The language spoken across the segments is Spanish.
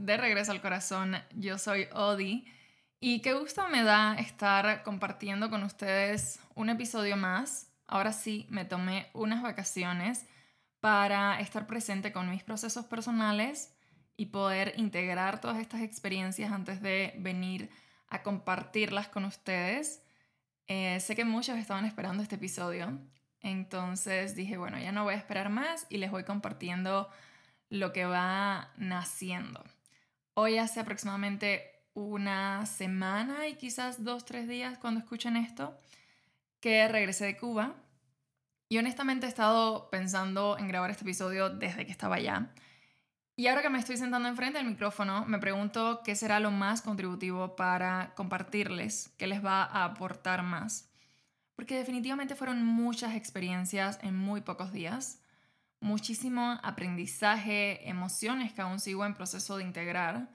de Regreso al Corazón. Yo soy Odi y qué gusto me da estar compartiendo con ustedes un episodio más. Ahora sí, me tomé unas vacaciones para estar presente con mis procesos personales y poder integrar todas estas experiencias antes de venir a compartirlas con ustedes. Eh, sé que muchos estaban esperando este episodio, entonces dije, bueno, ya no voy a esperar más y les voy compartiendo lo que va naciendo. Hoy hace aproximadamente una semana y quizás dos, tres días cuando escuchen esto, que regresé de Cuba. Y honestamente he estado pensando en grabar este episodio desde que estaba allá. Y ahora que me estoy sentando enfrente del micrófono, me pregunto qué será lo más contributivo para compartirles, qué les va a aportar más porque definitivamente fueron muchas experiencias en muy pocos días, muchísimo aprendizaje, emociones que aún sigo en proceso de integrar.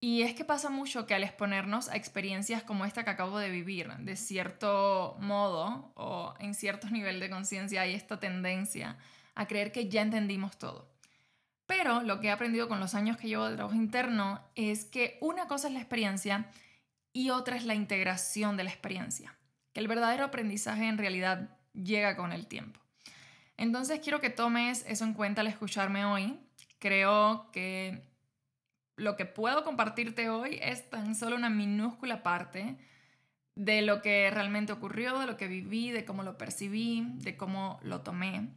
Y es que pasa mucho que al exponernos a experiencias como esta que acabo de vivir, de cierto modo o en ciertos niveles de conciencia hay esta tendencia a creer que ya entendimos todo. Pero lo que he aprendido con los años que llevo de trabajo interno es que una cosa es la experiencia y otra es la integración de la experiencia que el verdadero aprendizaje en realidad llega con el tiempo. Entonces quiero que tomes eso en cuenta al escucharme hoy. Creo que lo que puedo compartirte hoy es tan solo una minúscula parte de lo que realmente ocurrió, de lo que viví, de cómo lo percibí, de cómo lo tomé.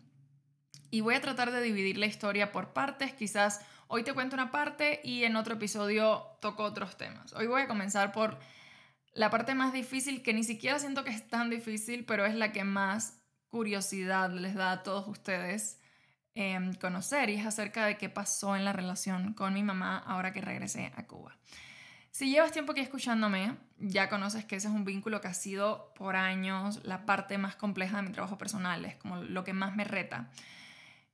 Y voy a tratar de dividir la historia por partes. Quizás hoy te cuento una parte y en otro episodio toco otros temas. Hoy voy a comenzar por la parte más difícil, que ni siquiera siento que es tan difícil, pero es la que más curiosidad les da a todos ustedes em, conocer y es acerca de qué pasó en la relación con mi mamá ahora que regresé a Cuba. Si llevas tiempo aquí escuchándome, ya conoces que ese es un vínculo que ha sido por años la parte más compleja de mi trabajo personal, es como lo que más me reta.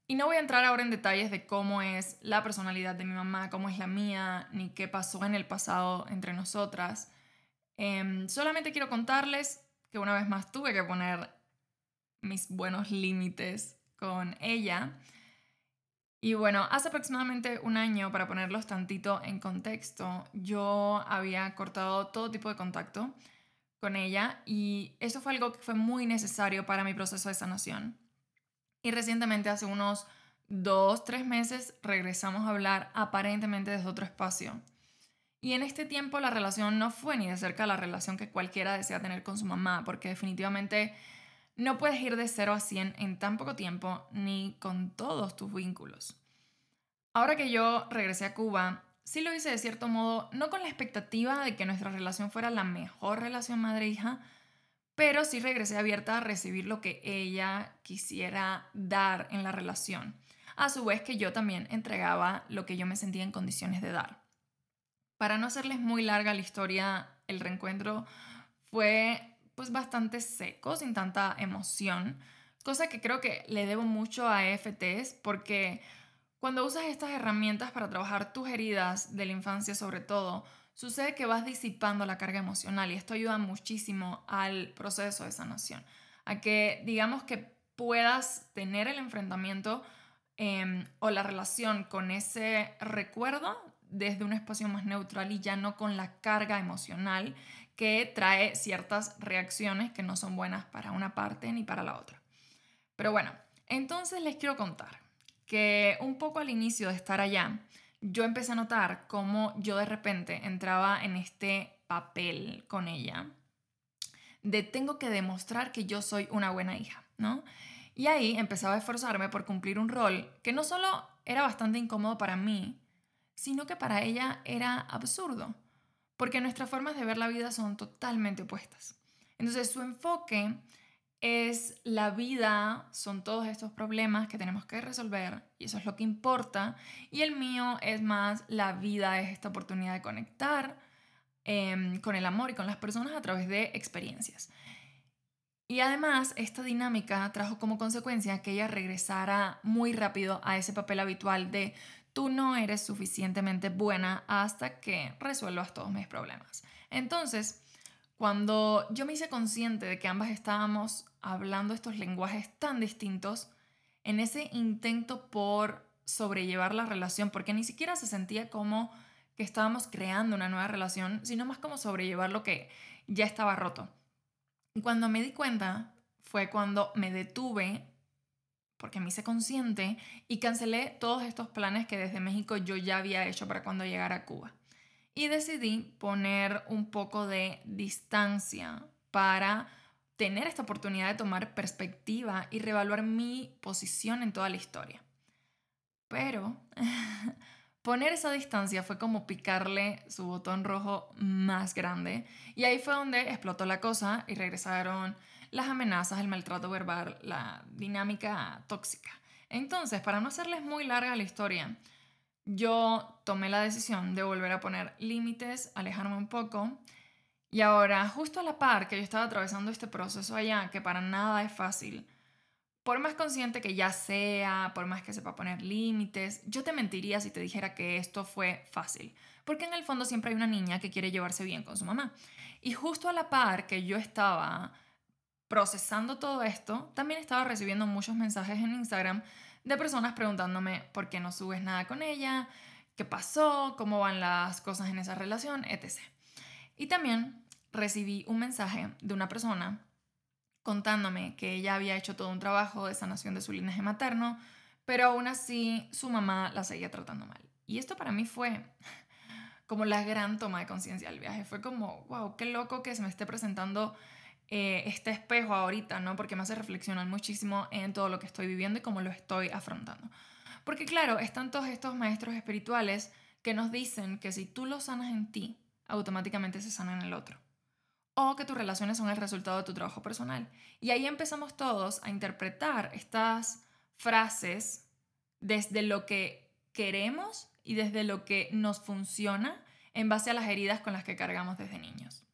Y no voy a entrar ahora en detalles de cómo es la personalidad de mi mamá, cómo es la mía, ni qué pasó en el pasado entre nosotras. Em, solamente quiero contarles que una vez más tuve que poner mis buenos límites con ella. Y bueno, hace aproximadamente un año, para ponerlos tantito en contexto, yo había cortado todo tipo de contacto con ella y eso fue algo que fue muy necesario para mi proceso de sanación. Y recientemente, hace unos dos, tres meses, regresamos a hablar aparentemente desde otro espacio. Y en este tiempo la relación no fue ni de cerca la relación que cualquiera desea tener con su mamá, porque definitivamente no puedes ir de 0 a 100 en tan poco tiempo ni con todos tus vínculos. Ahora que yo regresé a Cuba, sí lo hice de cierto modo, no con la expectativa de que nuestra relación fuera la mejor relación madre-hija, pero sí regresé abierta a recibir lo que ella quisiera dar en la relación, a su vez que yo también entregaba lo que yo me sentía en condiciones de dar. Para no hacerles muy larga la historia, el reencuentro fue pues bastante seco, sin tanta emoción, cosa que creo que le debo mucho a EFTs porque cuando usas estas herramientas para trabajar tus heridas de la infancia sobre todo, sucede que vas disipando la carga emocional y esto ayuda muchísimo al proceso de sanación, a que digamos que puedas tener el enfrentamiento em, o la relación con ese recuerdo desde un espacio más neutral y ya no con la carga emocional que trae ciertas reacciones que no son buenas para una parte ni para la otra. Pero bueno, entonces les quiero contar que un poco al inicio de estar allá, yo empecé a notar cómo yo de repente entraba en este papel con ella de tengo que demostrar que yo soy una buena hija, ¿no? Y ahí empezaba a esforzarme por cumplir un rol que no solo era bastante incómodo para mí, sino que para ella era absurdo, porque nuestras formas de ver la vida son totalmente opuestas. Entonces su enfoque es la vida, son todos estos problemas que tenemos que resolver y eso es lo que importa. Y el mío es más, la vida es esta oportunidad de conectar em, con el amor y con las personas a través de experiencias. Y además, esta dinámica trajo como consecuencia que ella regresara muy rápido a ese papel habitual de tú no eres suficientemente buena hasta que resuelvas todos mis problemas. Entonces, cuando yo me hice consciente de que ambas estábamos hablando estos lenguajes tan distintos, en ese intento por sobrellevar la relación, porque ni siquiera se sentía como que estábamos creando una nueva relación, sino más como sobrellevar lo que ya estaba roto. Cuando me di cuenta fue cuando me detuve, porque me hice consciente, y cancelé todos estos planes que desde México yo ya había hecho para cuando llegara a Cuba. Y decidí poner un poco de distancia para tener esta oportunidad de tomar perspectiva y reevaluar mi posición en toda la historia. Pero poner esa distancia fue como picarle su botón rojo más grande y ahí fue donde explotó la cosa y regresaron las amenazas, el maltrato verbal, la dinámica tóxica. Entonces, para no hacerles muy larga la historia, yo tomé la decisión de volver a poner límites, alejarme un poco y ahora, justo a la par que yo estaba atravesando este proceso allá, que para nada es fácil, por más consciente que ya sea, por más que sepa poner límites, yo te mentiría si te dijera que esto fue fácil, porque en el fondo siempre hay una niña que quiere llevarse bien con su mamá. Y justo a la par que yo estaba procesando todo esto, también estaba recibiendo muchos mensajes en Instagram de personas preguntándome por qué no subes nada con ella, qué pasó, cómo van las cosas en esa relación, etc. Y también recibí un mensaje de una persona contándome que ella había hecho todo un trabajo de sanación de su linaje materno, pero aún así su mamá la seguía tratando mal. Y esto para mí fue como la gran toma de conciencia del viaje. Fue como, wow, qué loco que se me esté presentando eh, este espejo ahorita, ¿no? Porque me hace reflexionar muchísimo en todo lo que estoy viviendo y cómo lo estoy afrontando. Porque claro, están todos estos maestros espirituales que nos dicen que si tú lo sanas en ti, automáticamente se sana en el otro o que tus relaciones son el resultado de tu trabajo personal. Y ahí empezamos todos a interpretar estas frases desde lo que queremos y desde lo que nos funciona en base a las heridas con las que cargamos desde niños.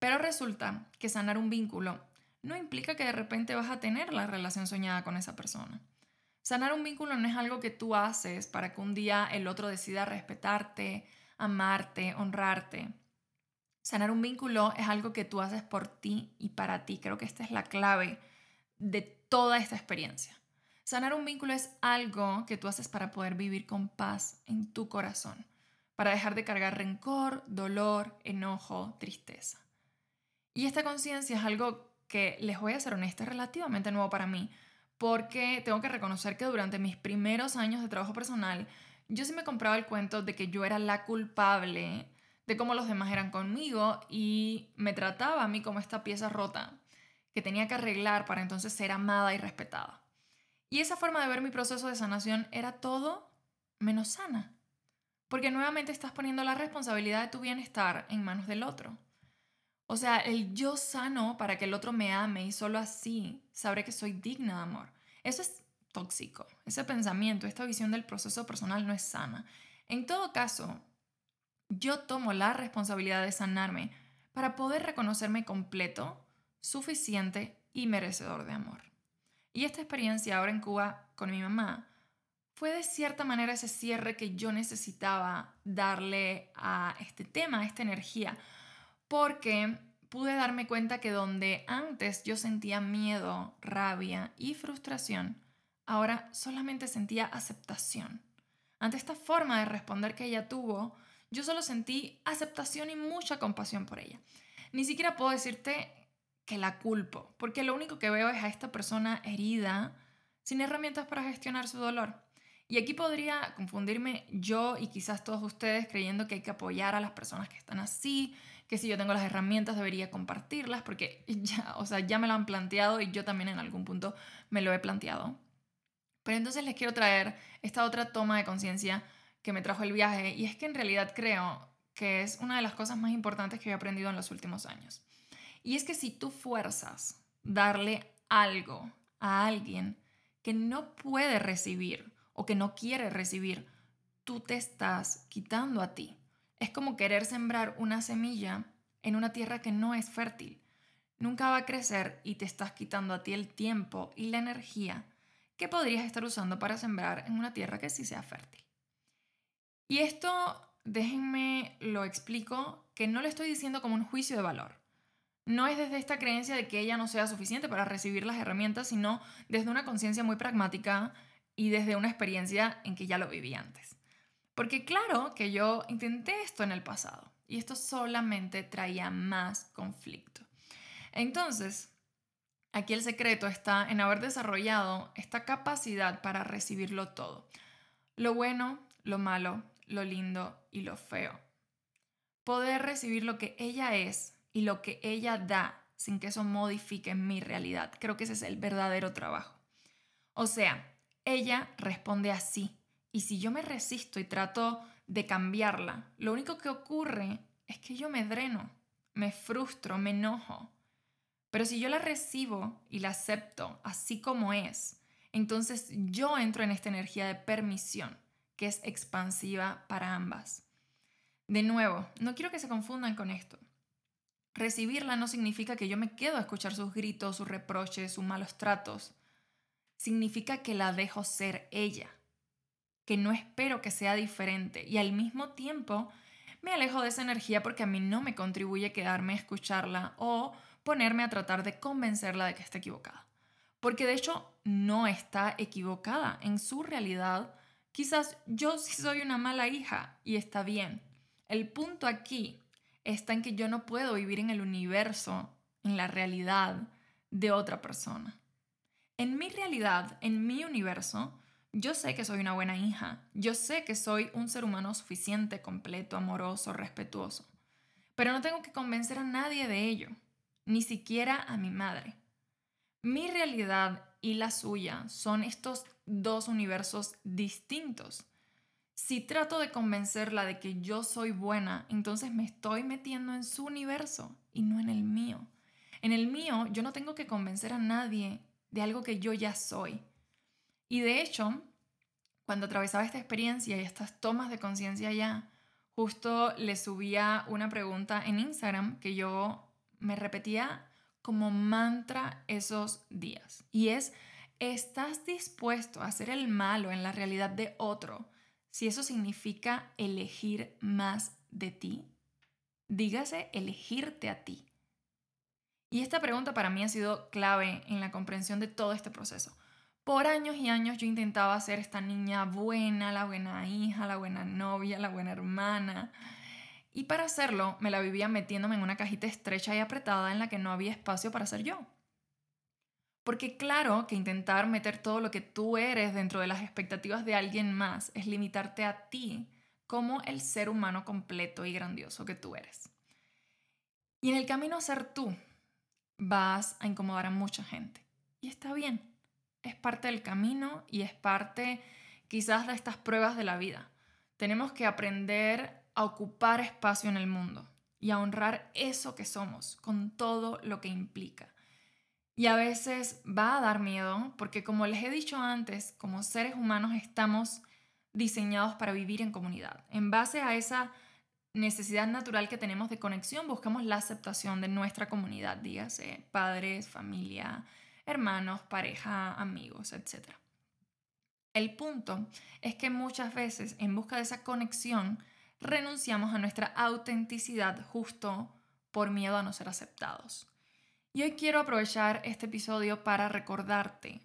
Pero resulta que sanar un vínculo no implica que de repente vas a tener la relación soñada con esa persona. Sanar un vínculo no es algo que tú haces para que un día el otro decida respetarte, amarte, honrarte. Sanar un vínculo es algo que tú haces por ti y para ti. Creo que esta es la clave de toda esta experiencia. Sanar un vínculo es algo que tú haces para poder vivir con paz en tu corazón, para dejar de cargar rencor, dolor, enojo, tristeza. Y esta conciencia es algo que, les voy a ser honesta, es relativamente nuevo para mí, porque tengo que reconocer que durante mis primeros años de trabajo personal, yo sí me compraba el cuento de que yo era la culpable de cómo los demás eran conmigo y me trataba a mí como esta pieza rota que tenía que arreglar para entonces ser amada y respetada. Y esa forma de ver mi proceso de sanación era todo menos sana, porque nuevamente estás poniendo la responsabilidad de tu bienestar en manos del otro. O sea, el yo sano para que el otro me ame y solo así sabré que soy digna de amor. Eso es tóxico. Ese pensamiento, esta visión del proceso personal no es sana. En todo caso, yo tomo la responsabilidad de sanarme para poder reconocerme completo, suficiente y merecedor de amor. Y esta experiencia ahora en Cuba con mi mamá fue de cierta manera ese cierre que yo necesitaba darle a este tema, a esta energía, porque pude darme cuenta que donde antes yo sentía miedo, rabia y frustración, ahora solamente sentía aceptación. Ante esta forma de responder que ella tuvo, yo solo sentí aceptación y mucha compasión por ella. Ni siquiera puedo decirte que la culpo, porque lo único que veo es a esta persona herida, sin herramientas para gestionar su dolor. Y aquí podría confundirme yo y quizás todos ustedes creyendo que hay que apoyar a las personas que están así, que si yo tengo las herramientas debería compartirlas, porque ya, o sea, ya me lo han planteado y yo también en algún punto me lo he planteado. Pero entonces les quiero traer esta otra toma de conciencia que me trajo el viaje y es que en realidad creo que es una de las cosas más importantes que he aprendido en los últimos años. Y es que si tú fuerzas darle algo a alguien que no puede recibir o que no quiere recibir, tú te estás quitando a ti. Es como querer sembrar una semilla en una tierra que no es fértil. Nunca va a crecer y te estás quitando a ti el tiempo y la energía que podrías estar usando para sembrar en una tierra que sí sea fértil. Y esto, déjenme lo explico, que no le estoy diciendo como un juicio de valor. No es desde esta creencia de que ella no sea suficiente para recibir las herramientas, sino desde una conciencia muy pragmática y desde una experiencia en que ya lo viví antes. Porque claro que yo intenté esto en el pasado y esto solamente traía más conflicto. Entonces, aquí el secreto está en haber desarrollado esta capacidad para recibirlo todo. Lo bueno, lo malo, lo lindo y lo feo. Poder recibir lo que ella es y lo que ella da sin que eso modifique mi realidad. Creo que ese es el verdadero trabajo. O sea, ella responde así. Y si yo me resisto y trato de cambiarla, lo único que ocurre es que yo me dreno, me frustro, me enojo. Pero si yo la recibo y la acepto así como es, entonces yo entro en esta energía de permisión, que es expansiva para ambas. De nuevo, no quiero que se confundan con esto. Recibirla no significa que yo me quedo a escuchar sus gritos, sus reproches, sus malos tratos. Significa que la dejo ser ella, que no espero que sea diferente y al mismo tiempo me alejo de esa energía porque a mí no me contribuye quedarme a escucharla o ponerme a tratar de convencerla de que está equivocada. Porque de hecho no está equivocada. En su realidad, quizás yo sí soy una mala hija y está bien. El punto aquí está en que yo no puedo vivir en el universo, en la realidad de otra persona. En mi realidad, en mi universo, yo sé que soy una buena hija, yo sé que soy un ser humano suficiente, completo, amoroso, respetuoso, pero no tengo que convencer a nadie de ello, ni siquiera a mi madre. Mi realidad y la suya son estos dos universos distintos. Si trato de convencerla de que yo soy buena, entonces me estoy metiendo en su universo y no en el mío. En el mío yo no tengo que convencer a nadie de algo que yo ya soy. Y de hecho, cuando atravesaba esta experiencia y estas tomas de conciencia ya, justo le subía una pregunta en Instagram que yo me repetía como mantra esos días. Y es, ¿estás dispuesto a hacer el malo en la realidad de otro si eso significa elegir más de ti? Dígase elegirte a ti. Y esta pregunta para mí ha sido clave en la comprensión de todo este proceso. Por años y años yo intentaba ser esta niña buena, la buena hija, la buena novia, la buena hermana, y para hacerlo, me la vivía metiéndome en una cajita estrecha y apretada en la que no había espacio para ser yo. Porque claro que intentar meter todo lo que tú eres dentro de las expectativas de alguien más es limitarte a ti como el ser humano completo y grandioso que tú eres. Y en el camino a ser tú, vas a incomodar a mucha gente. Y está bien, es parte del camino y es parte quizás de estas pruebas de la vida. Tenemos que aprender a ocupar espacio en el mundo y a honrar eso que somos con todo lo que implica. Y a veces va a dar miedo porque como les he dicho antes, como seres humanos estamos diseñados para vivir en comunidad. En base a esa necesidad natural que tenemos de conexión, buscamos la aceptación de nuestra comunidad, dígase padres, familia, hermanos, pareja, amigos, etc. El punto es que muchas veces en busca de esa conexión renunciamos a nuestra autenticidad justo por miedo a no ser aceptados. Y hoy quiero aprovechar este episodio para recordarte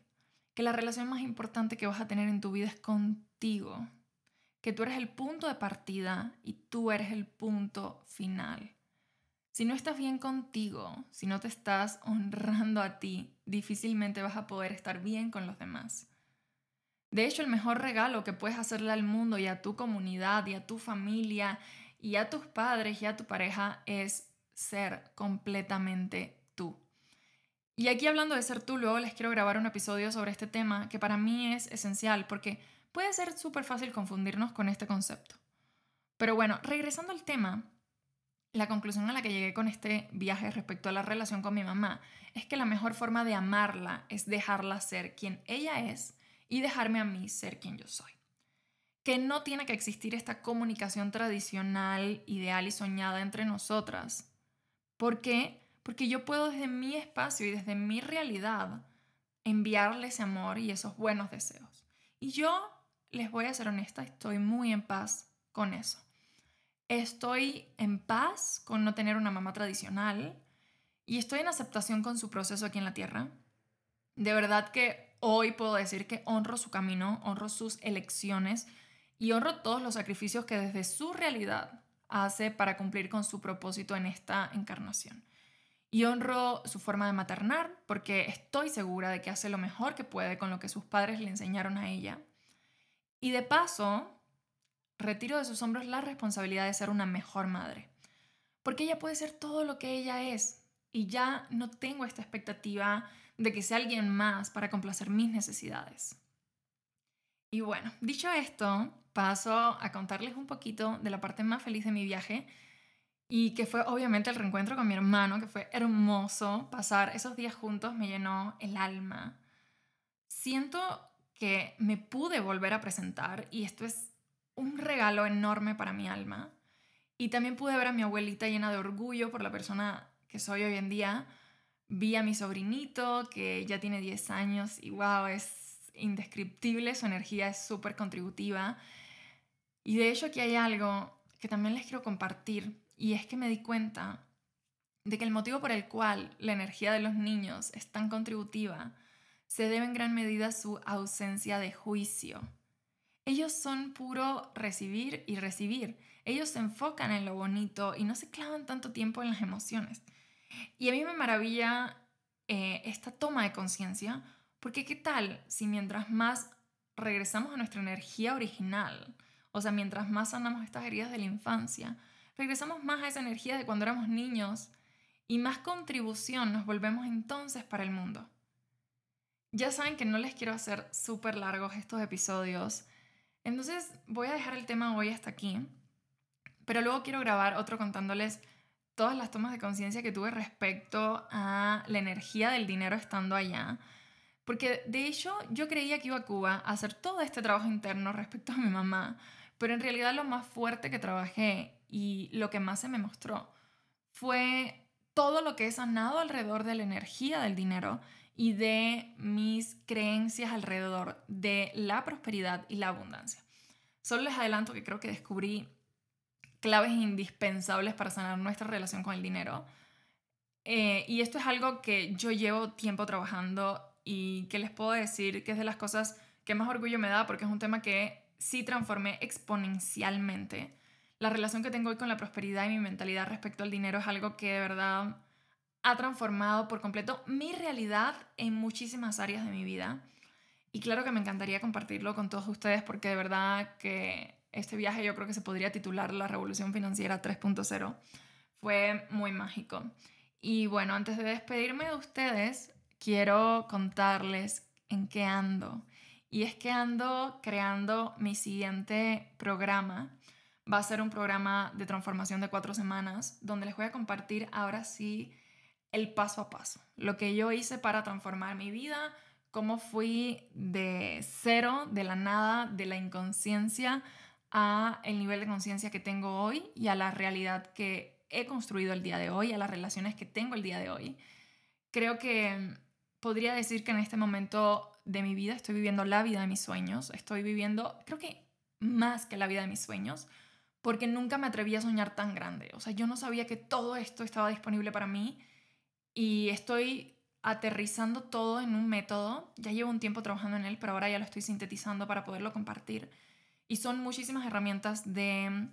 que la relación más importante que vas a tener en tu vida es contigo, que tú eres el punto de partida y tú eres el punto final. Si no estás bien contigo, si no te estás honrando a ti, difícilmente vas a poder estar bien con los demás. De hecho, el mejor regalo que puedes hacerle al mundo y a tu comunidad y a tu familia y a tus padres y a tu pareja es ser completamente tú. Y aquí hablando de ser tú, luego les quiero grabar un episodio sobre este tema que para mí es esencial porque puede ser súper fácil confundirnos con este concepto. Pero bueno, regresando al tema, la conclusión a la que llegué con este viaje respecto a la relación con mi mamá es que la mejor forma de amarla es dejarla ser quien ella es y dejarme a mí ser quien yo soy. Que no tiene que existir esta comunicación tradicional, ideal y soñada entre nosotras. ¿Por qué? Porque yo puedo desde mi espacio y desde mi realidad enviarle ese amor y esos buenos deseos. Y yo, les voy a ser honesta, estoy muy en paz con eso. Estoy en paz con no tener una mamá tradicional y estoy en aceptación con su proceso aquí en la Tierra. De verdad que hoy puedo decir que honro su camino, honro sus elecciones y honro todos los sacrificios que desde su realidad hace para cumplir con su propósito en esta encarnación. Y honro su forma de maternar porque estoy segura de que hace lo mejor que puede con lo que sus padres le enseñaron a ella. Y de paso, retiro de sus hombros la responsabilidad de ser una mejor madre. Porque ella puede ser todo lo que ella es. Y ya no tengo esta expectativa de que sea alguien más para complacer mis necesidades. Y bueno, dicho esto, paso a contarles un poquito de la parte más feliz de mi viaje y que fue obviamente el reencuentro con mi hermano, que fue hermoso. Pasar esos días juntos me llenó el alma. Siento que me pude volver a presentar y esto es un regalo enorme para mi alma. Y también pude ver a mi abuelita llena de orgullo por la persona que soy hoy en día. Vi a mi sobrinito que ya tiene 10 años y wow, es indescriptible, su energía es súper contributiva. Y de hecho aquí hay algo que también les quiero compartir y es que me di cuenta de que el motivo por el cual la energía de los niños es tan contributiva se debe en gran medida a su ausencia de juicio. Ellos son puro recibir y recibir. Ellos se enfocan en lo bonito y no se clavan tanto tiempo en las emociones. Y a mí me maravilla eh, esta toma de conciencia, porque ¿qué tal si mientras más regresamos a nuestra energía original, o sea, mientras más sanamos estas heridas de la infancia, regresamos más a esa energía de cuando éramos niños y más contribución nos volvemos entonces para el mundo. Ya saben que no les quiero hacer súper largos estos episodios, entonces voy a dejar el tema hoy hasta aquí, pero luego quiero grabar otro contándoles todas las tomas de conciencia que tuve respecto a la energía del dinero estando allá. Porque de hecho yo creía que iba a Cuba a hacer todo este trabajo interno respecto a mi mamá, pero en realidad lo más fuerte que trabajé y lo que más se me mostró fue todo lo que he sanado alrededor de la energía del dinero y de mis creencias alrededor de la prosperidad y la abundancia. Solo les adelanto que creo que descubrí claves indispensables para sanar nuestra relación con el dinero. Eh, y esto es algo que yo llevo tiempo trabajando y que les puedo decir que es de las cosas que más orgullo me da porque es un tema que sí transformé exponencialmente la relación que tengo hoy con la prosperidad y mi mentalidad respecto al dinero es algo que de verdad ha transformado por completo mi realidad en muchísimas áreas de mi vida. Y claro que me encantaría compartirlo con todos ustedes porque de verdad que este viaje yo creo que se podría titular La Revolución Financiera 3.0. Fue muy mágico. Y bueno, antes de despedirme de ustedes, quiero contarles en qué ando. Y es que ando creando mi siguiente programa va a ser un programa de transformación de cuatro semanas donde les voy a compartir ahora sí el paso a paso, lo que yo hice para transformar mi vida, cómo fui de cero, de la nada, de la inconsciencia a el nivel de conciencia que tengo hoy y a la realidad que he construido el día de hoy, a las relaciones que tengo el día de hoy. Creo que podría decir que en este momento de mi vida estoy viviendo la vida de mis sueños, estoy viviendo, creo que más que la vida de mis sueños, porque nunca me atreví a soñar tan grande. O sea, yo no sabía que todo esto estaba disponible para mí y estoy aterrizando todo en un método. Ya llevo un tiempo trabajando en él, pero ahora ya lo estoy sintetizando para poderlo compartir. Y son muchísimas herramientas de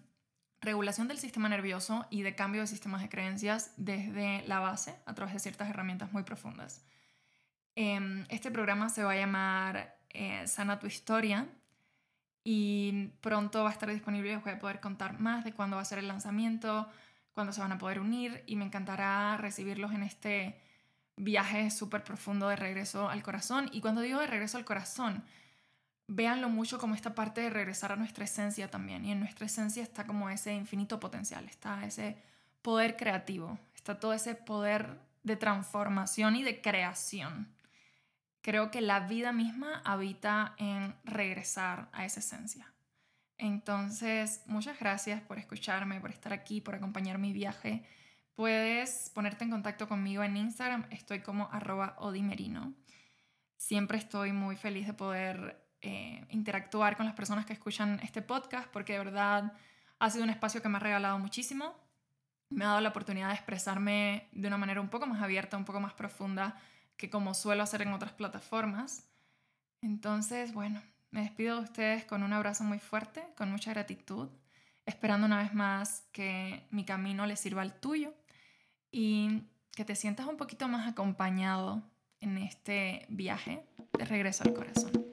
regulación del sistema nervioso y de cambio de sistemas de creencias desde la base a través de ciertas herramientas muy profundas. Em, este programa se va a llamar eh, Sana tu historia y pronto va a estar disponible, os voy a poder contar más de cuándo va a ser el lanzamiento, cuándo se van a poder unir y me encantará recibirlos en este viaje súper profundo de regreso al corazón. Y cuando digo de regreso al corazón, véanlo mucho como esta parte de regresar a nuestra esencia también. Y en nuestra esencia está como ese infinito potencial, está ese poder creativo, está todo ese poder de transformación y de creación creo que la vida misma habita en regresar a esa esencia. Entonces, muchas gracias por escucharme, por estar aquí, por acompañar mi viaje. Puedes ponerte en contacto conmigo en Instagram, estoy como arroba odimerino. Siempre estoy muy feliz de poder eh, interactuar con las personas que escuchan este podcast porque de verdad ha sido un espacio que me ha regalado muchísimo. Me ha dado la oportunidad de expresarme de una manera un poco más abierta, un poco más profunda que como suelo hacer en otras plataformas. Entonces, bueno, me despido de ustedes con un abrazo muy fuerte, con mucha gratitud, esperando una vez más que mi camino le sirva al tuyo y que te sientas un poquito más acompañado en este viaje de regreso al corazón.